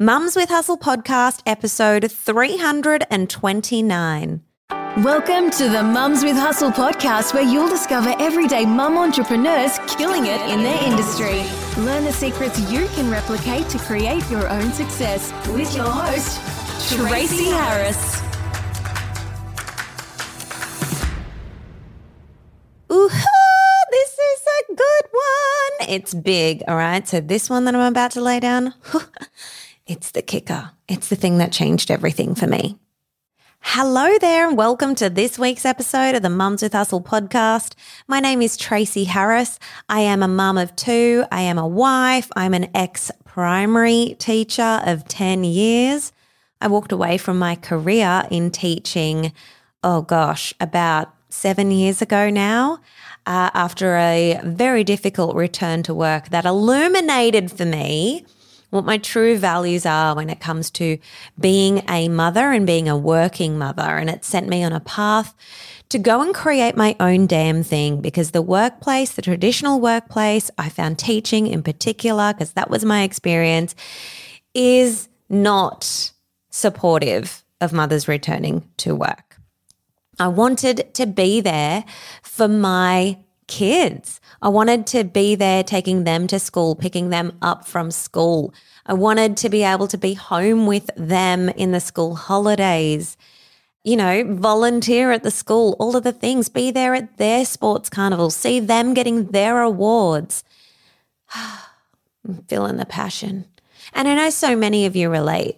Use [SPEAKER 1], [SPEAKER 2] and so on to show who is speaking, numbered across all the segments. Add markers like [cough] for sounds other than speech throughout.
[SPEAKER 1] Mums with Hustle podcast, episode 329.
[SPEAKER 2] Welcome to the Mums with Hustle podcast, where you'll discover everyday mum entrepreneurs killing it in their industry. Learn the secrets you can replicate to create your own success with your host, Tracy Harris.
[SPEAKER 1] Ooh, this is a good one. It's big, all right? So, this one that I'm about to lay down, [laughs] it's the kicker. It's the thing that changed everything for me. Hello there, and welcome to this week's episode of the Mums with Hustle podcast. My name is Tracy Harris. I am a mum of two. I am a wife. I'm an ex primary teacher of 10 years. I walked away from my career in teaching, oh gosh, about seven years ago now, uh, after a very difficult return to work that illuminated for me what my true values are when it comes to being a mother and being a working mother. And it sent me on a path to go and create my own damn thing because the workplace, the traditional workplace, I found teaching in particular, because that was my experience, is not supportive of mothers returning to work. I wanted to be there for my kids. I wanted to be there taking them to school, picking them up from school. I wanted to be able to be home with them in the school holidays, you know, volunteer at the school, all of the things, be there at their sports carnival, see them getting their awards. I'm [sighs] feeling the passion. And I know so many of you relate.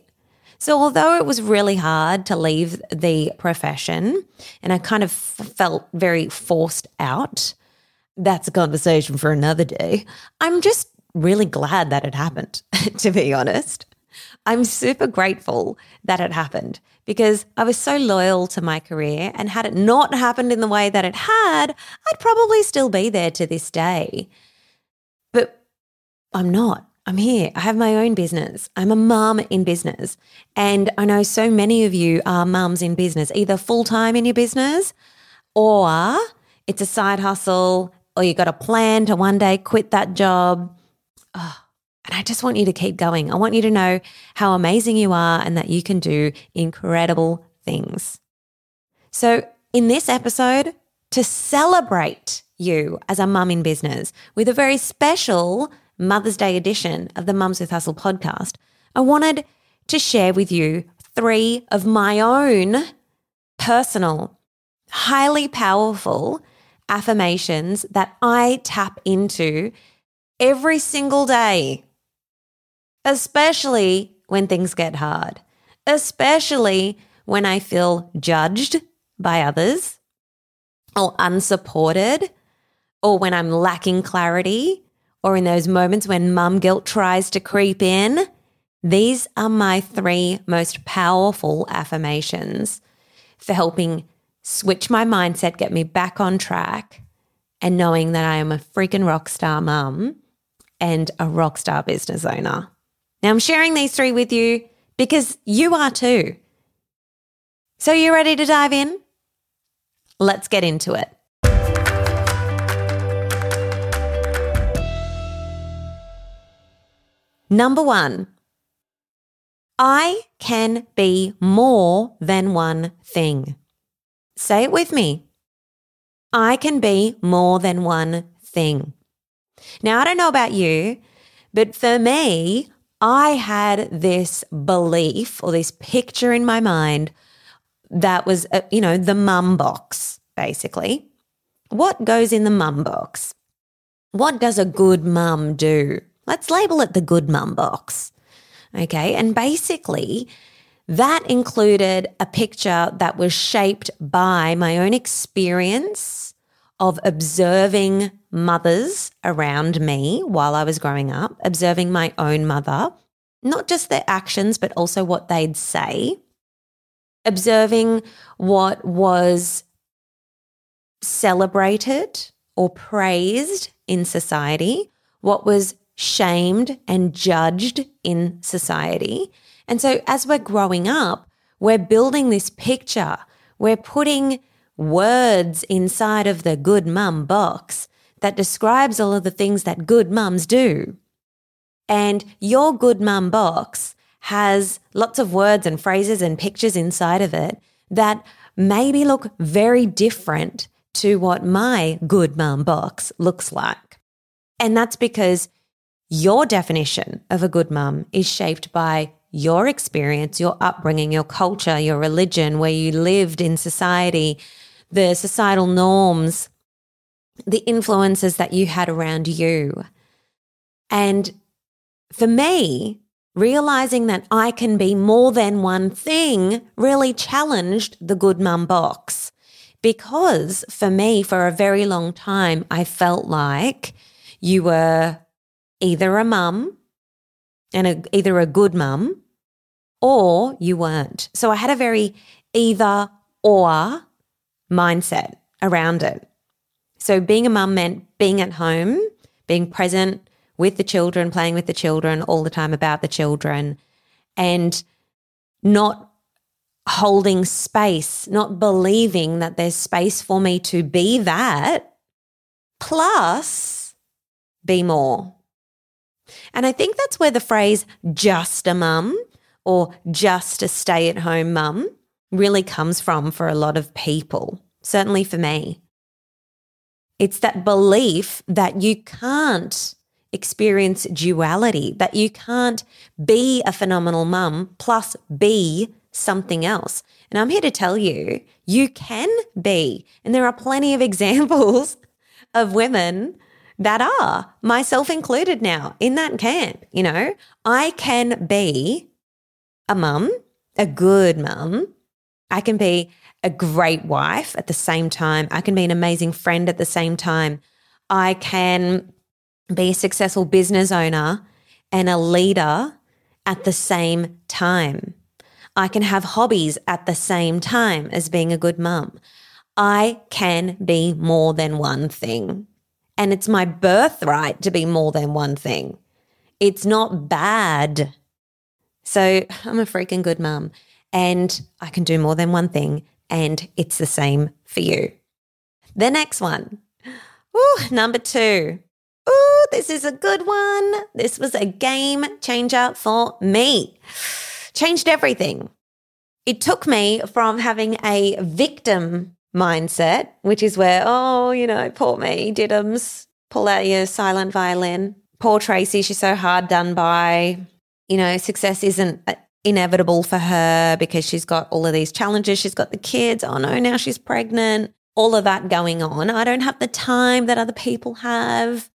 [SPEAKER 1] So, although it was really hard to leave the profession and I kind of felt very forced out, that's a conversation for another day. I'm just really glad that it happened, [laughs] to be honest. I'm super grateful that it happened because I was so loyal to my career. And had it not happened in the way that it had, I'd probably still be there to this day. But I'm not. I'm here. I have my own business. I'm a mum in business. And I know so many of you are mums in business, either full time in your business or it's a side hustle or you got a plan to one day quit that job. Oh, and I just want you to keep going. I want you to know how amazing you are and that you can do incredible things. So, in this episode, to celebrate you as a mum in business with a very special Mother's Day edition of the Mums with Hustle podcast, I wanted to share with you three of my own personal, highly powerful affirmations that I tap into every single day, especially when things get hard, especially when I feel judged by others or unsupported, or when I'm lacking clarity, or in those moments when mum guilt tries to creep in. These are my three most powerful affirmations for helping switch my mindset, get me back on track, and knowing that I am a freaking rock star mum and a rock star business owner. Now, I'm sharing these three with you because you are too. So, you ready to dive in? Let's get into it. Number one, I can be more than one thing. Say it with me. I can be more than one thing. Now, I don't know about you, but for me, I had this belief or this picture in my mind that was, uh, you know, the mum box, basically. What goes in the mum box? What does a good mum do? Let's label it the good mum box. Okay. And basically, that included a picture that was shaped by my own experience of observing mothers around me while I was growing up, observing my own mother, not just their actions, but also what they'd say, observing what was celebrated or praised in society, what was shamed and judged in society, and so as we're growing up, we're building this picture. We're putting words inside of the good mum box that describes all of the things that good mums do. And your good mum box has lots of words and phrases and pictures inside of it that maybe look very different to what my good mum box looks like. And that's because your definition of a good mum is shaped by your experience, your upbringing, your culture, your religion, where you lived in society, the societal norms, the influences that you had around you. And for me, realizing that I can be more than one thing really challenged the good mum box. Because for me, for a very long time, I felt like you were either a mum and a, either a good mum or you weren't. So I had a very either or mindset around it. So being a mum meant being at home, being present with the children, playing with the children all the time about the children, and not holding space, not believing that there's space for me to be that, plus be more. And I think that's where the phrase just a mum or just a stay at home mum really comes from for a lot of people, certainly for me. It's that belief that you can't experience duality, that you can't be a phenomenal mum plus be something else. And I'm here to tell you, you can be. And there are plenty of [laughs] examples of women that are, myself included now, in that camp. You know, I can be a mum, a good mum. I can be a great wife at the same time. I can be an amazing friend at the same time. I can be a successful business owner and a leader at the same time. I can have hobbies at the same time as being a good mum. I can be more than one thing. And it's my birthright to be more than one thing. It's not bad. So I'm a freaking good mum and I can do more than one thing. And it's the same for you. The next one. Ooh, number two. Ooh, this is a good one. This was a game changer for me. Changed everything. It took me from having a victim mindset, which is where, oh, you know, poor me, Diddums, pull out your silent violin. Poor Tracy, she's so hard done by. You know, success isn't uh, inevitable for her because she's got all of these challenges. She's got the kids. Oh no, now she's pregnant. All of that going on. I don't have the time that other people have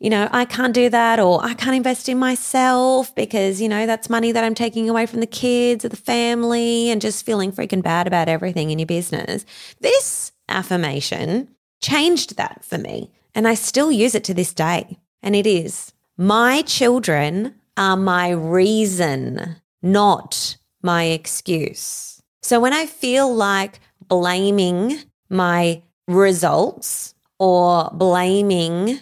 [SPEAKER 1] you know, I can't do that or I can't invest in myself because, you know, that's money that I'm taking away from the kids or the family and just feeling freaking bad about everything in your business. This affirmation changed that for me. And I still use it to this day. And it is my children are my reason, not my excuse. So when I feel like blaming my results or blaming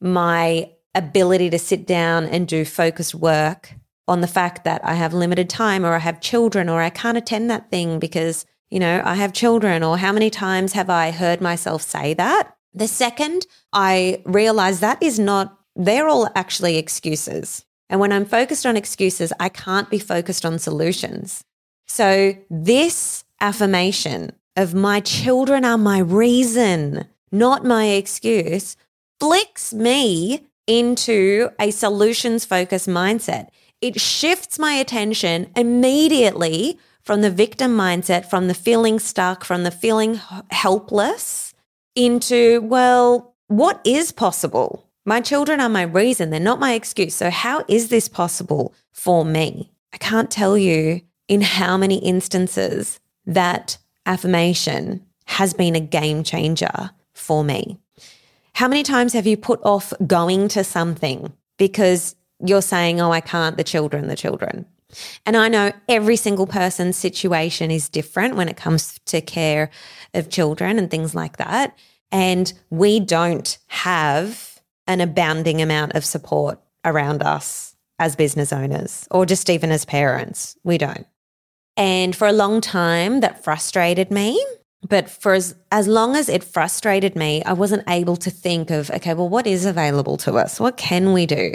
[SPEAKER 1] my ability to sit down and do focused work on the fact that I have limited time or I have children or I can't attend that thing because, you know, I have children or how many times have I heard myself say that? The second I realize that is not, they're all actually excuses. And when I'm focused on excuses, I can't be focused on solutions. So this affirmation of my children are my reason, not my excuse, flicks me into a solutions focused mindset. It shifts my attention immediately from the victim mindset, from the feeling stuck, from the feeling helpless into, well, what is possible? My children are my reason, they're not my excuse. So, how is this possible for me? I can't tell you in how many instances that affirmation has been a game changer for me. How many times have you put off going to something because you're saying, oh, I can't, the children, the children? And I know every single person's situation is different when it comes to care of children and things like that. And we don't have an abounding amount of support around us as business owners or just even as parents. We don't. And for a long time, that frustrated me but for as, as long as it frustrated me, I wasn't able to think of, okay, well, what is available to us? What can we do?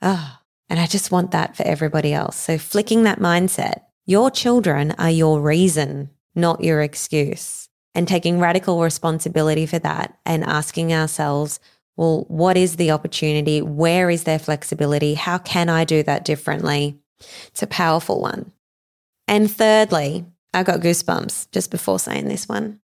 [SPEAKER 1] Oh. And I just want that for everybody else. So flicking that mindset, your children are your reason, not your excuse. And taking radical responsibility for that and asking ourselves, well, what is the opportunity? Where is their flexibility? How can I do that differently? It's a powerful one. And thirdly, I got goosebumps just before saying this one.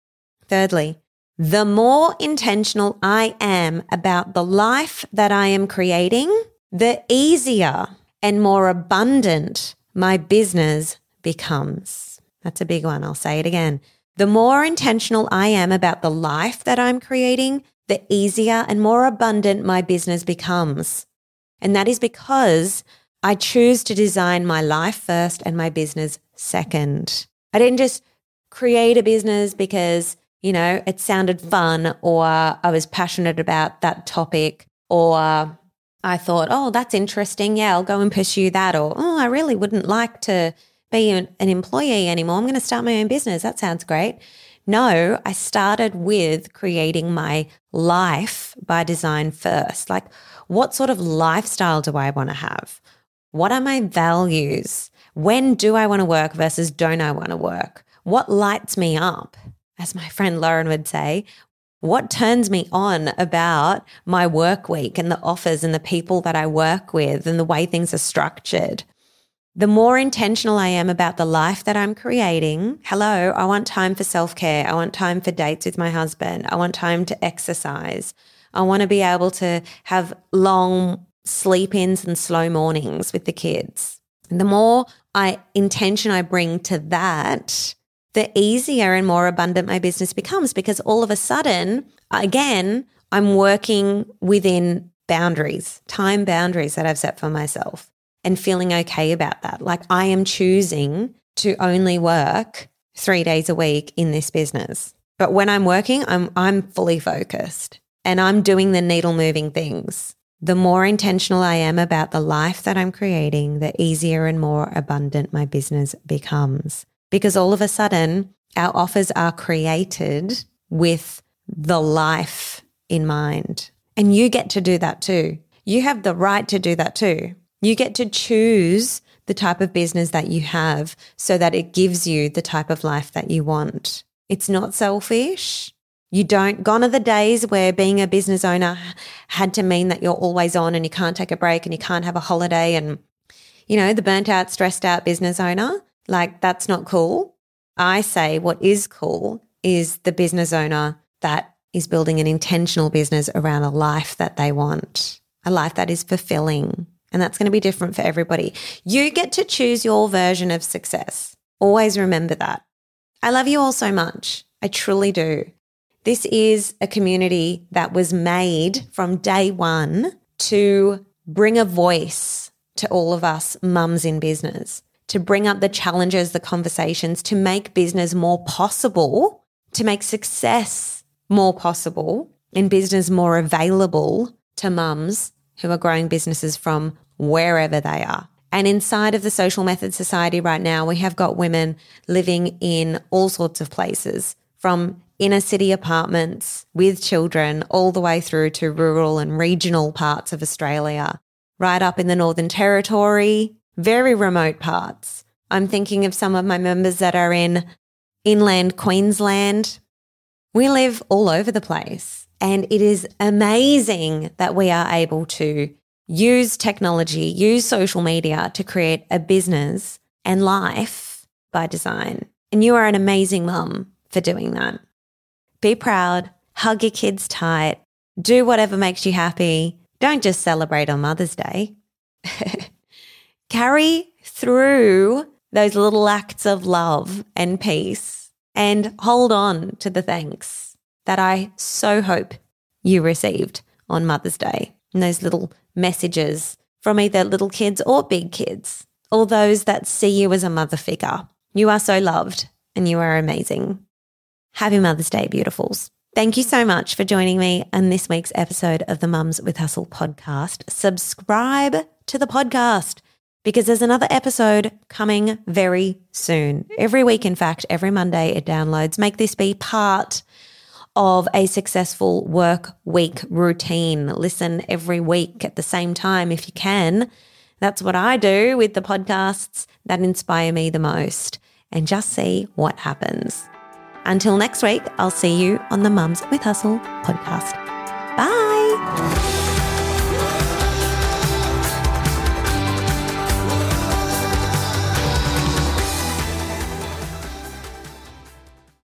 [SPEAKER 1] Thirdly, the more intentional I am about the life that I am creating, the easier and more abundant my business becomes. That's a big one. I'll say it again. The more intentional I am about the life that I'm creating, the easier and more abundant my business becomes. And that is because I choose to design my life first and my business second. I didn't just create a business because, you know, it sounded fun or I was passionate about that topic or I thought, oh, that's interesting. Yeah, I'll go and pursue that. Or, oh, I really wouldn't like to be an, an employee anymore. I'm going to start my own business. That sounds great. No, I started with creating my life by design first. Like, what sort of lifestyle do I want to have? What are my values? When do I want to work versus don't I want to work? What lights me up? As my friend Lauren would say, what turns me on about my work week and the offers and the people that I work with and the way things are structured? The more intentional I am about the life that I'm creating, hello, I want time for self care. I want time for dates with my husband. I want time to exercise. I want to be able to have long sleep ins and slow mornings with the kids. The more I intention I bring to that, the easier and more abundant my business becomes because all of a sudden, again, I'm working within boundaries, time boundaries that I've set for myself and feeling okay about that. Like I am choosing to only work three days a week in this business. But when I'm working, I'm, I'm fully focused and I'm doing the needle moving things. The more intentional I am about the life that I'm creating, the easier and more abundant my business becomes because all of a sudden our offers are created with the life in mind. And you get to do that too. You have the right to do that too. You get to choose the type of business that you have so that it gives you the type of life that you want. It's not selfish. You don't, gone are the days where being a business owner had to mean that you're always on and you can't take a break and you can't have a holiday and, you know, the burnt out, stressed out business owner. Like, that's not cool. I say what is cool is the business owner that is building an intentional business around a life that they want, a life that is fulfilling. And that's going to be different for everybody. You get to choose your version of success. Always remember that. I love you all so much. I truly do. This is a community that was made from day one to bring a voice to all of us mums in business to bring up the challenges, the conversations, to make business more possible, to make success more possible and business more available to mums who are growing businesses from wherever they are. And inside of the Social Method Society right now, we have got women living in all sorts of places from inner city apartments with children all the way through to rural and regional parts of Australia, right up in the Northern Territory, very remote parts. I'm thinking of some of my members that are in inland Queensland. We live all over the place. And it is amazing that we are able to use technology, use social media to create a business and life by design. And you are an amazing mum for doing that. Be proud, hug your kids tight, do whatever makes you happy. Don't just celebrate on Mother's Day. [laughs] carry through those little acts of love and peace and hold on to the thanks that I so hope you received on Mother's Day and those little messages from either little kids or big kids, or those that see you as a mother figure. You are so loved and you are amazing. Happy Mother's Day, beautifuls. Thank you so much for joining me on this week's episode of the Mums with Hustle podcast. Subscribe to the podcast because there's another episode coming very soon. Every week, in fact, every Monday it downloads. Make this be part of a successful work week routine. Listen every week at the same time if you can. That's what I do with the podcasts that inspire me the most and just see what happens. Until next week, I'll see you on the Mums with Hustle podcast.